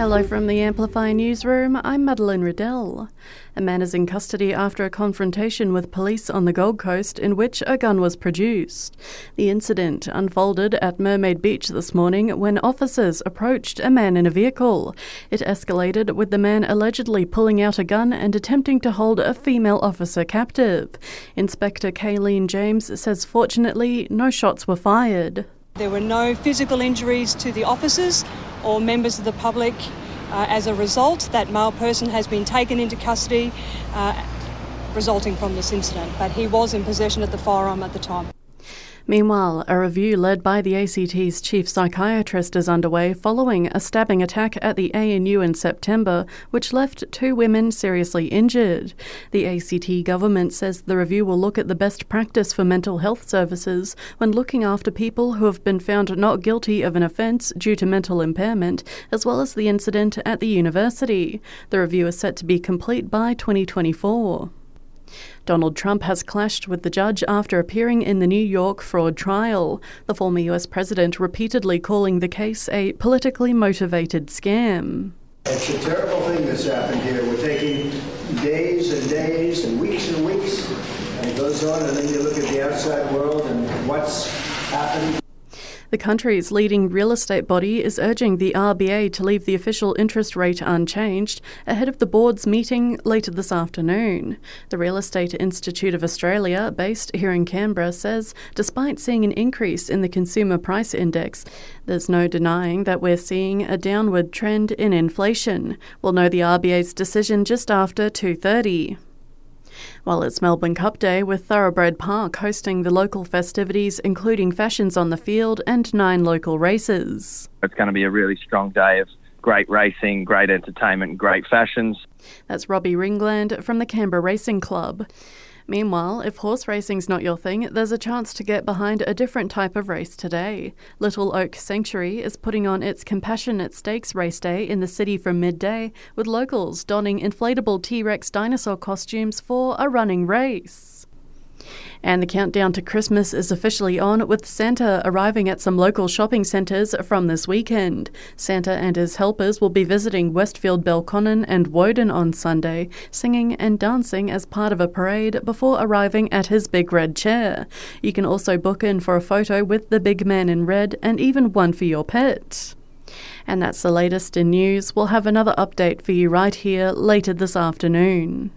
Hello from the Amplify newsroom. I'm Madeline Riddell. A man is in custody after a confrontation with police on the Gold Coast in which a gun was produced. The incident unfolded at Mermaid Beach this morning when officers approached a man in a vehicle. It escalated with the man allegedly pulling out a gun and attempting to hold a female officer captive. Inspector Kayleen James says fortunately no shots were fired. There were no physical injuries to the officers or members of the public. Uh, as a result, that male person has been taken into custody uh, resulting from this incident, but he was in possession of the firearm at the time. Meanwhile, a review led by the ACT's chief psychiatrist is underway following a stabbing attack at the ANU in September, which left two women seriously injured. The ACT government says the review will look at the best practice for mental health services when looking after people who have been found not guilty of an offence due to mental impairment, as well as the incident at the university. The review is set to be complete by 2024. Donald Trump has clashed with the judge after appearing in the New York fraud trial, the former US president repeatedly calling the case a politically motivated scam. It's a terrible thing that's happened here. We're taking days and days and weeks and weeks, and it goes on, and then you look at the outside world and what's happened the country's leading real estate body is urging the RBA to leave the official interest rate unchanged ahead of the board's meeting later this afternoon. The Real Estate Institute of Australia, based here in Canberra, says despite seeing an increase in the consumer price index, there's no denying that we're seeing a downward trend in inflation. We'll know the RBA's decision just after 2:30. Well, it's Melbourne Cup Day with Thoroughbred Park hosting the local festivities, including fashions on the field and nine local races. It's going to be a really strong day of great racing, great entertainment, great fashions. That's Robbie Ringland from the Canberra Racing Club. Meanwhile, if horse racing's not your thing, there's a chance to get behind a different type of race today. Little Oak Sanctuary is putting on its Compassionate Stakes race day in the city from midday, with locals donning inflatable T Rex dinosaur costumes for a running race. And the countdown to Christmas is officially on, with Santa arriving at some local shopping centres from this weekend. Santa and his helpers will be visiting Westfield Belconnen and Woden on Sunday, singing and dancing as part of a parade before arriving at his big red chair. You can also book in for a photo with the big man in red and even one for your pet. And that's the latest in news. We'll have another update for you right here later this afternoon.